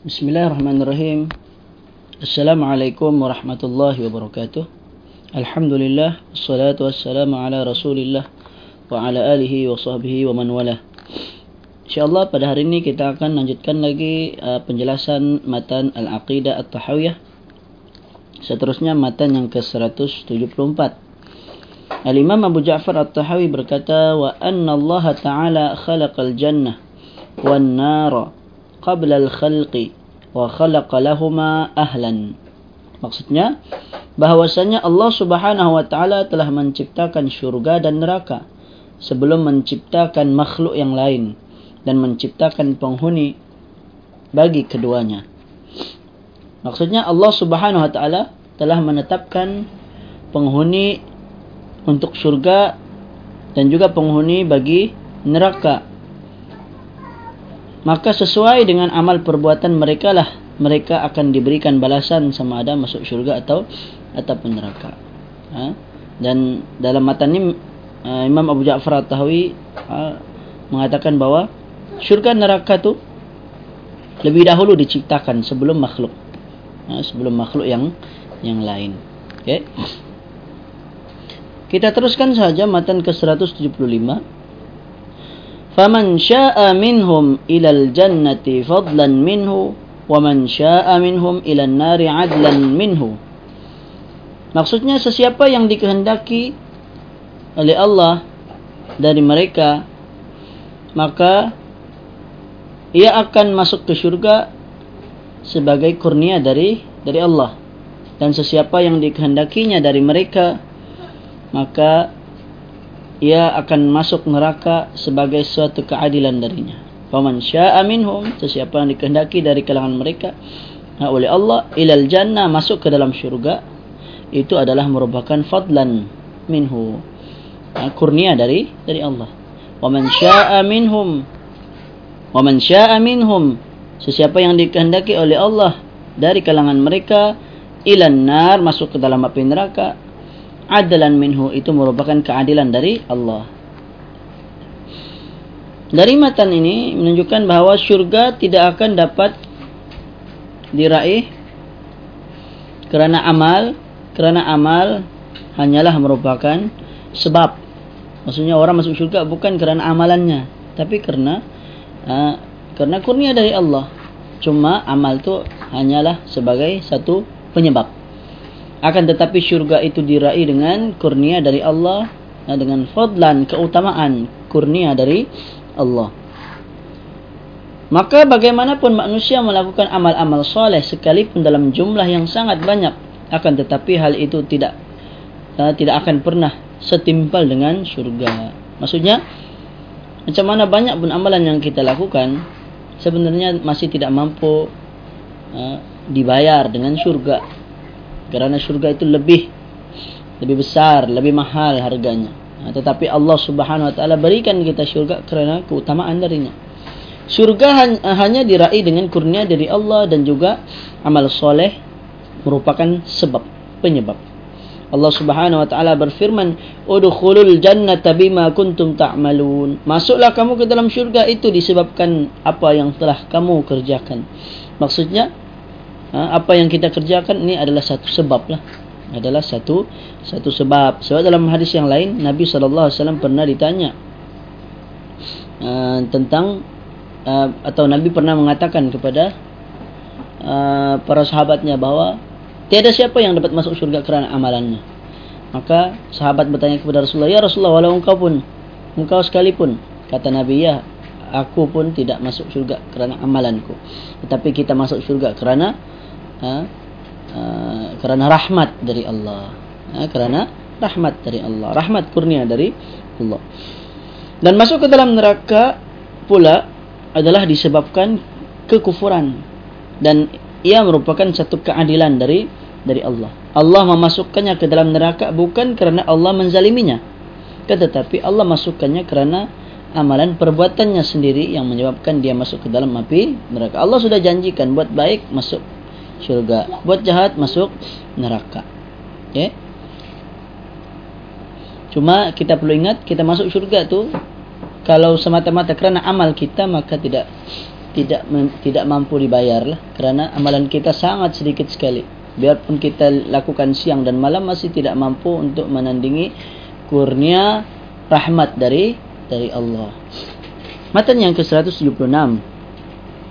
Bismillahirrahmanirrahim. Assalamualaikum warahmatullahi wabarakatuh. Alhamdulillah wassalatu wassalamu ala Rasulillah wa ala alihi wa sahbihi wa man wala. Insyaallah pada hari ini kita akan lanjutkan lagi uh, penjelasan matan Al-Aqidah At-Tahawiyah. Seterusnya matan yang ke-174. Al-Imam Abu Ja'far At-Tahawi berkata wa anna Allah Ta'ala khalaqal jannah wan nara qabla al-khalqi wa khalaqa lahuma ahlan. Maksudnya bahwasanya Allah Subhanahu wa taala telah menciptakan syurga dan neraka sebelum menciptakan makhluk yang lain dan menciptakan penghuni bagi keduanya. Maksudnya Allah Subhanahu wa taala telah menetapkan penghuni untuk syurga dan juga penghuni bagi neraka maka sesuai dengan amal perbuatan mereka lah mereka akan diberikan balasan sama ada masuk syurga atau ataupun neraka. Ha? Dan dalam matan ini uh, Imam Abu Ja'far At-Tahawi uh, mengatakan bahawa syurga neraka tu lebih dahulu diciptakan sebelum makhluk. Uh, sebelum makhluk yang yang lain. Okey. Kita teruskan saja matan ke-175. فمن شاء منهم إلى الجنة فضلا منه ومن شاء منهم إلى النار عدلا منه. Maksudnya sesiapa yang dikehendaki oleh Allah dari mereka maka ia akan masuk ke syurga sebagai kurnia dari dari Allah. Dan sesiapa yang dikehendakinya dari mereka maka ia akan masuk neraka sebagai suatu keadilan darinya. Faman syaa'a minhum, sesiapa yang dikehendaki dari kalangan mereka ha, oleh Allah ilal jannah masuk ke dalam syurga itu adalah merupakan fadlan minhu. Ha, kurnia dari dari Allah. Waman syaa'a minhum Waman syaa'a minhum sesiapa yang dikehendaki oleh Allah dari kalangan mereka ilan nar masuk ke dalam api neraka adalan minhu itu merupakan keadilan dari Allah. Dari matan ini menunjukkan bahawa syurga tidak akan dapat diraih kerana amal, kerana amal hanyalah merupakan sebab. Maksudnya orang masuk syurga bukan kerana amalannya, tapi kerana uh, kerana kurnia dari Allah. Cuma amal tu hanyalah sebagai satu penyebab akan tetapi syurga itu diraih dengan kurnia dari Allah dengan fadlan keutamaan kurnia dari Allah. Maka bagaimanapun manusia melakukan amal-amal soleh sekalipun dalam jumlah yang sangat banyak akan tetapi hal itu tidak uh, tidak akan pernah setimpal dengan syurga. Maksudnya macam mana banyak pun amalan yang kita lakukan sebenarnya masih tidak mampu uh, dibayar dengan syurga kerana syurga itu lebih lebih besar, lebih mahal harganya. Ha, tetapi Allah Subhanahu Wa Taala berikan kita syurga kerana keutamaan darinya. Syurga hanya diraih dengan kurnia dari Allah dan juga amal soleh merupakan sebab penyebab. Allah Subhanahu Wa Taala berfirman, "Udkhulul jannata bima kuntum ta'malun." Masuklah kamu ke dalam syurga itu disebabkan apa yang telah kamu kerjakan. Maksudnya ha, apa yang kita kerjakan ini adalah satu sebab lah. Adalah satu satu sebab. Sebab dalam hadis yang lain Nabi SAW pernah ditanya uh, tentang uh, atau Nabi pernah mengatakan kepada uh, para sahabatnya bahawa tiada siapa yang dapat masuk syurga kerana amalannya. Maka sahabat bertanya kepada Rasulullah ya Rasulullah walau engkau pun engkau sekalipun kata Nabi ya aku pun tidak masuk syurga kerana amalanku. Tetapi kita masuk syurga kerana ha, ha, kerana rahmat dari Allah. Ha, kerana rahmat dari Allah. Rahmat kurnia dari Allah. Dan masuk ke dalam neraka pula adalah disebabkan kekufuran. Dan ia merupakan satu keadilan dari dari Allah. Allah memasukkannya ke dalam neraka bukan kerana Allah menzaliminya. Tetapi Allah masukkannya kerana amalan perbuatannya sendiri yang menyebabkan dia masuk ke dalam api neraka Allah sudah janjikan buat baik masuk syurga. Buat jahat masuk neraka. Okay? Cuma kita perlu ingat kita masuk syurga tu kalau semata-mata kerana amal kita maka tidak tidak tidak mampu dibayar lah kerana amalan kita sangat sedikit sekali biarpun kita lakukan siang dan malam masih tidak mampu untuk menandingi kurnia rahmat dari dari Allah. Matan yang ke 176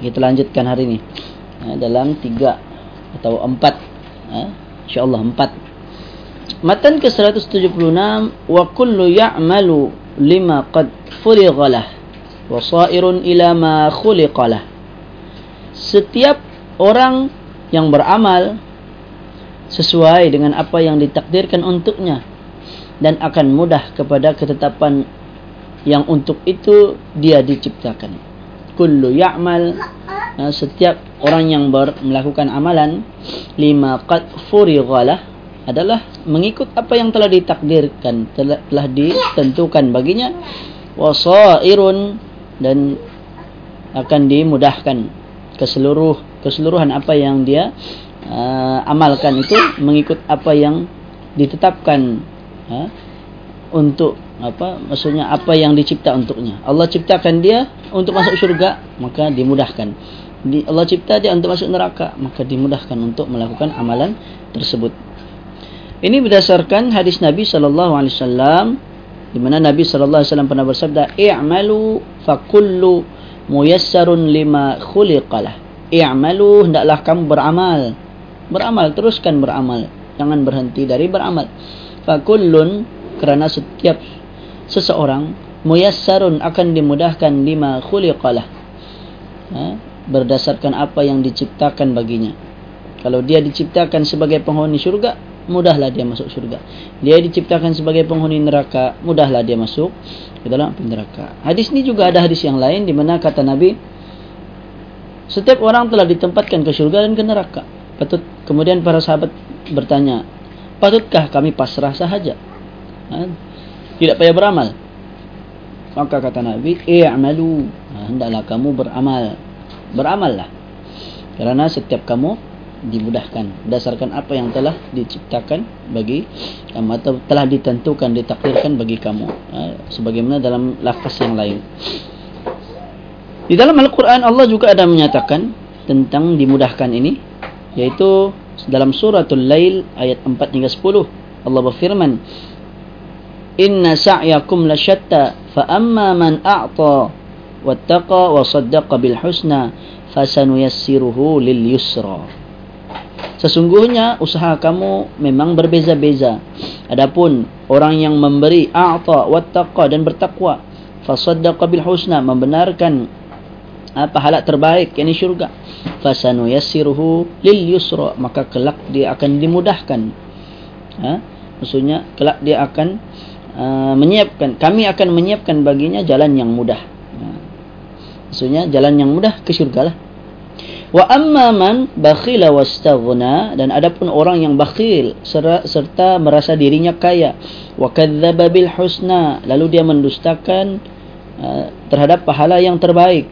kita lanjutkan hari ini. Ya, dalam tiga atau empat. Ya, insyaallah empat. Matan ke 176 wa kullu ya'malu lima qad furighalah wasairun ila ma khuliqalah setiap orang yang beramal sesuai dengan apa yang ditakdirkan untuknya dan akan mudah kepada ketetapan yang untuk itu dia diciptakan. Kullu ya'mal ha, setiap orang yang ber, melakukan amalan lima qad furighalah adalah mengikut apa yang telah ditakdirkan telah, telah ditentukan baginya. Wasairun dan akan dimudahkan keseluruh keseluruhan apa yang dia uh, amalkan itu mengikut apa yang ditetapkan uh, untuk apa? Maksudnya apa yang dicipta untuknya. Allah ciptakan dia untuk masuk syurga maka dimudahkan. Di, Allah cipta dia untuk masuk neraka maka dimudahkan untuk melakukan amalan tersebut. Ini berdasarkan hadis Nabi sallallahu alaihi wasallam di mana Nabi sallallahu alaihi wasallam pernah bersabda i'malu fa kullu muyassarun lima khuliqalah. I'malu hendaklah kamu beramal. Beramal teruskan beramal. Jangan berhenti dari beramal. Fa kullun kerana setiap seseorang muyassarun akan dimudahkan lima khuliqalah ha? berdasarkan apa yang diciptakan baginya kalau dia diciptakan sebagai penghuni syurga mudahlah dia masuk syurga. Dia diciptakan sebagai penghuni neraka, mudahlah dia masuk ke dalam api neraka. Hadis ini juga ada hadis yang lain di mana kata Nabi setiap orang telah ditempatkan ke syurga dan ke neraka. Patut kemudian para sahabat bertanya, patutkah kami pasrah sahaja? Ha? Tidak payah beramal. Maka kata Nabi, "I'malu." Ha, hendaklah kamu beramal. Beramallah. Kerana setiap kamu dimudahkan berdasarkan apa yang telah diciptakan bagi atau telah ditentukan ditakdirkan bagi kamu ha, sebagaimana dalam lafaz yang lain di dalam Al-Quran Allah juga ada menyatakan tentang dimudahkan ini yaitu dalam suratul Lail ayat 4 hingga 10 Allah berfirman Inna sa'yakum la syatta fa amma man a'ta wattaqa wa saddaqa bil husna fasanuyassiruhu lil yusra Sesungguhnya usaha kamu memang berbeza-beza. Adapun orang yang memberi a'ta wattaqa dan bertakwa, fasaddaqa bil husna membenarkan apa pahala terbaik yakni syurga. Fasanu yassiruhu lil yusra maka kelak dia akan dimudahkan. Ha? Maksudnya kelak dia akan uh, menyiapkan kami akan menyiapkan baginya jalan yang mudah. Ha? Maksudnya jalan yang mudah ke syurga lah. Wa amma man bakhila wastaghna dan adapun orang yang bakhil serta merasa dirinya kaya wa kadzdzaba bil husna lalu dia mendustakan uh, terhadap pahala yang terbaik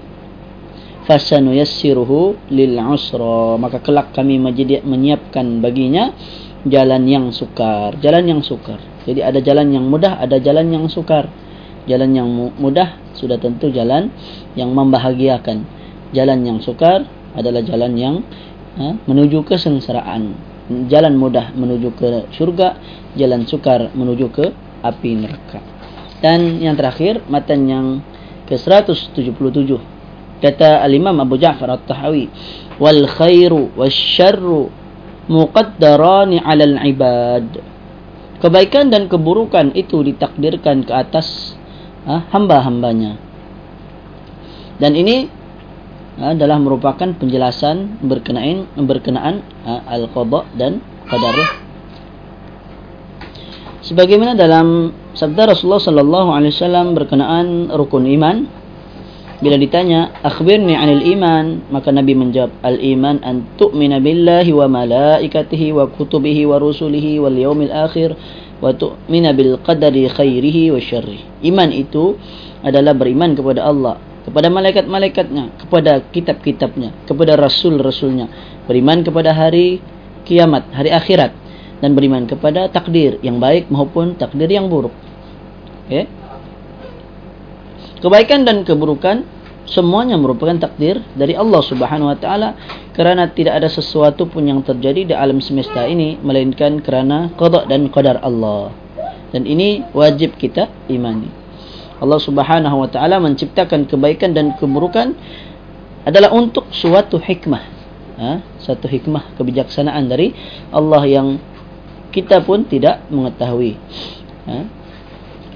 fasanu yassiruhu lil usra maka kelak kami menyiapkan baginya jalan yang sukar jalan yang sukar jadi ada jalan yang mudah ada jalan yang sukar. Jalan yang mudah sudah tentu jalan yang membahagiakan. Jalan yang sukar adalah jalan yang ha, menuju kesengsaraan. Jalan mudah menuju ke syurga jalan sukar menuju ke api neraka. Dan yang terakhir matan yang ke 177 kata al-imam Abu Ja'far At-Tahawi wal khairu wasyarru muqaddarani 'ala al-ibad kebaikan dan keburukan itu ditakdirkan ke atas ha, hamba-hambanya dan ini adalah merupakan penjelasan berkenaan berkenaan al-qada dan qadar. Sebagaimana dalam sabda Rasulullah sallallahu alaihi wasallam berkenaan rukun iman bila ditanya akhbirni 'anil iman maka Nabi menjawab al-iman an tu'mina billahi wa malaikatihi wa kutubihi wa rusulihi wal yaumil akhir wa tu'mina bil qadari khairihi wa syarrihi. Iman itu adalah beriman kepada Allah kepada malaikat-malaikatnya, kepada kitab-kitabnya, kepada rasul-rasulnya, beriman kepada hari kiamat, hari akhirat dan beriman kepada takdir yang baik maupun takdir yang buruk. Okay? Kebaikan dan keburukan semuanya merupakan takdir dari Allah Subhanahu wa taala kerana tidak ada sesuatu pun yang terjadi di alam semesta ini melainkan kerana qada dan qadar Allah. Dan ini wajib kita imani. Allah Subhanahu wa taala menciptakan kebaikan dan keburukan adalah untuk suatu hikmah. Ha? satu hikmah kebijaksanaan dari Allah yang kita pun tidak mengetahui. Ha?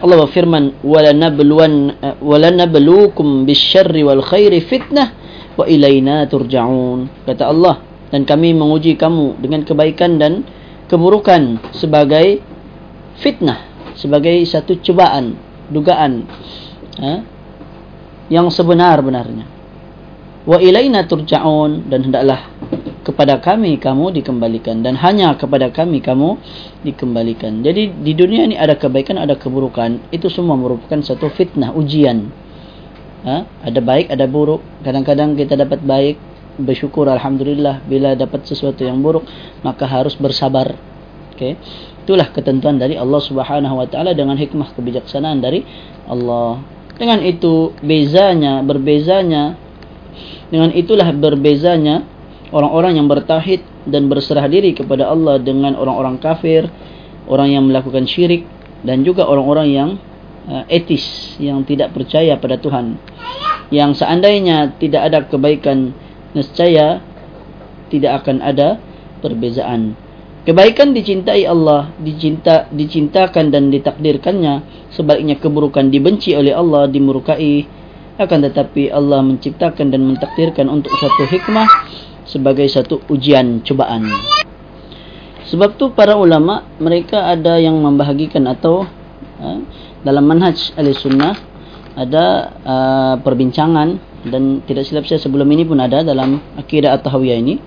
Allah berfirman walanabluwan walanabluukum bisyarri wal khairi fitnah wa ilaina turja'un kata Allah dan kami menguji kamu dengan kebaikan dan keburukan sebagai fitnah sebagai satu cubaan dugaan ha? yang sebenar-benarnya wa ilaina turja'un dan hendaklah kepada kami kamu dikembalikan dan hanya kepada kami kamu dikembalikan. Jadi di dunia ini ada kebaikan, ada keburukan. Itu semua merupakan satu fitnah, ujian. Ha? Ada baik, ada buruk. Kadang-kadang kita dapat baik, bersyukur alhamdulillah. Bila dapat sesuatu yang buruk, maka harus bersabar. Okay? Itulah ketentuan dari Allah Subhanahu wa taala dengan hikmah kebijaksanaan dari Allah. Dengan itu bezanya, berbezanya dengan itulah berbezanya orang-orang yang bertauhid dan berserah diri kepada Allah dengan orang-orang kafir, orang yang melakukan syirik dan juga orang-orang yang uh, etis yang tidak percaya pada Tuhan. Yang seandainya tidak ada kebaikan nescaya tidak akan ada perbezaan. Kebaikan dicintai Allah, dicinta, dicintakan dan ditakdirkannya. Sebaliknya keburukan dibenci oleh Allah, dimurkai. Akan tetapi Allah menciptakan dan mentakdirkan untuk satu hikmah sebagai satu ujian cubaan. Sebab tu para ulama mereka ada yang membahagikan atau uh, dalam manhaj ahli sunnah ada uh, perbincangan dan tidak silap saya sebelum ini pun ada dalam akidah at-tahawiyah ini.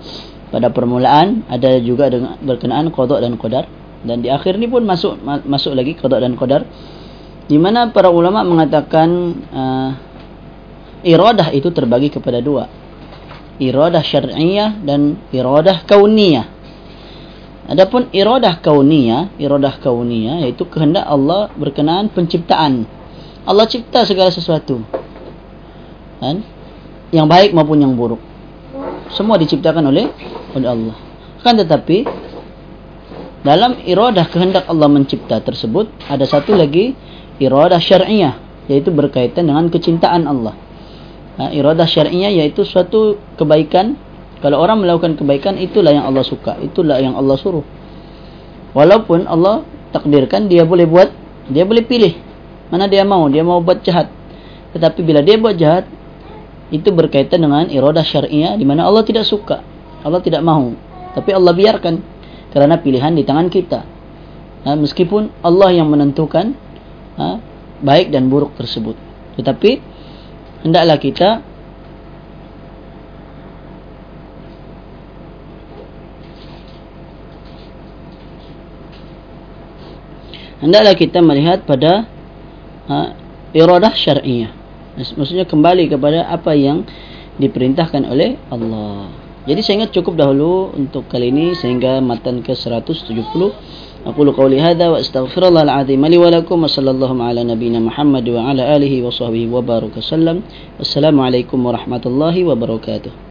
Pada permulaan ada juga dengan berkenaan qada dan qadar dan di akhir ni pun masuk masuk lagi qada dan qadar di mana para ulama mengatakan uh, iradah itu terbagi kepada dua iradah syar'iyah dan iradah kauniyah. Adapun iradah kauniyah, iradah kauniyah iaitu kehendak Allah berkenaan penciptaan. Allah cipta segala sesuatu. Kan? Yang baik maupun yang buruk. Semua diciptakan oleh oleh Allah. Kan tetapi dalam iradah kehendak Allah mencipta tersebut ada satu lagi iradah syar'iyah yaitu berkaitan dengan kecintaan Allah ha, iradah syar'iyah iaitu suatu kebaikan. Kalau orang melakukan kebaikan itulah yang Allah suka. Itulah yang Allah suruh. Walaupun Allah takdirkan dia boleh buat dia boleh pilih mana dia mau. Dia mau buat jahat. Tetapi bila dia buat jahat itu berkaitan dengan iradah syar'iyah di mana Allah tidak suka. Allah tidak mahu tapi Allah biarkan kerana pilihan di tangan kita. Ha, meskipun Allah yang menentukan ha, baik dan buruk tersebut. Tetapi hendaklah kita hendaklah kita melihat pada ha, iradah syar'iyah maksudnya kembali kepada apa yang diperintahkan oleh Allah jadi saya ingat cukup dahulu untuk kali ini sehingga matan ke 170 أقول قولي هذا وأستغفر الله العظيم لي ولكم وصلى الله على نبينا محمد وعلى آله وصحبه وبارك وسلم والسلام عليكم ورحمة الله وبركاته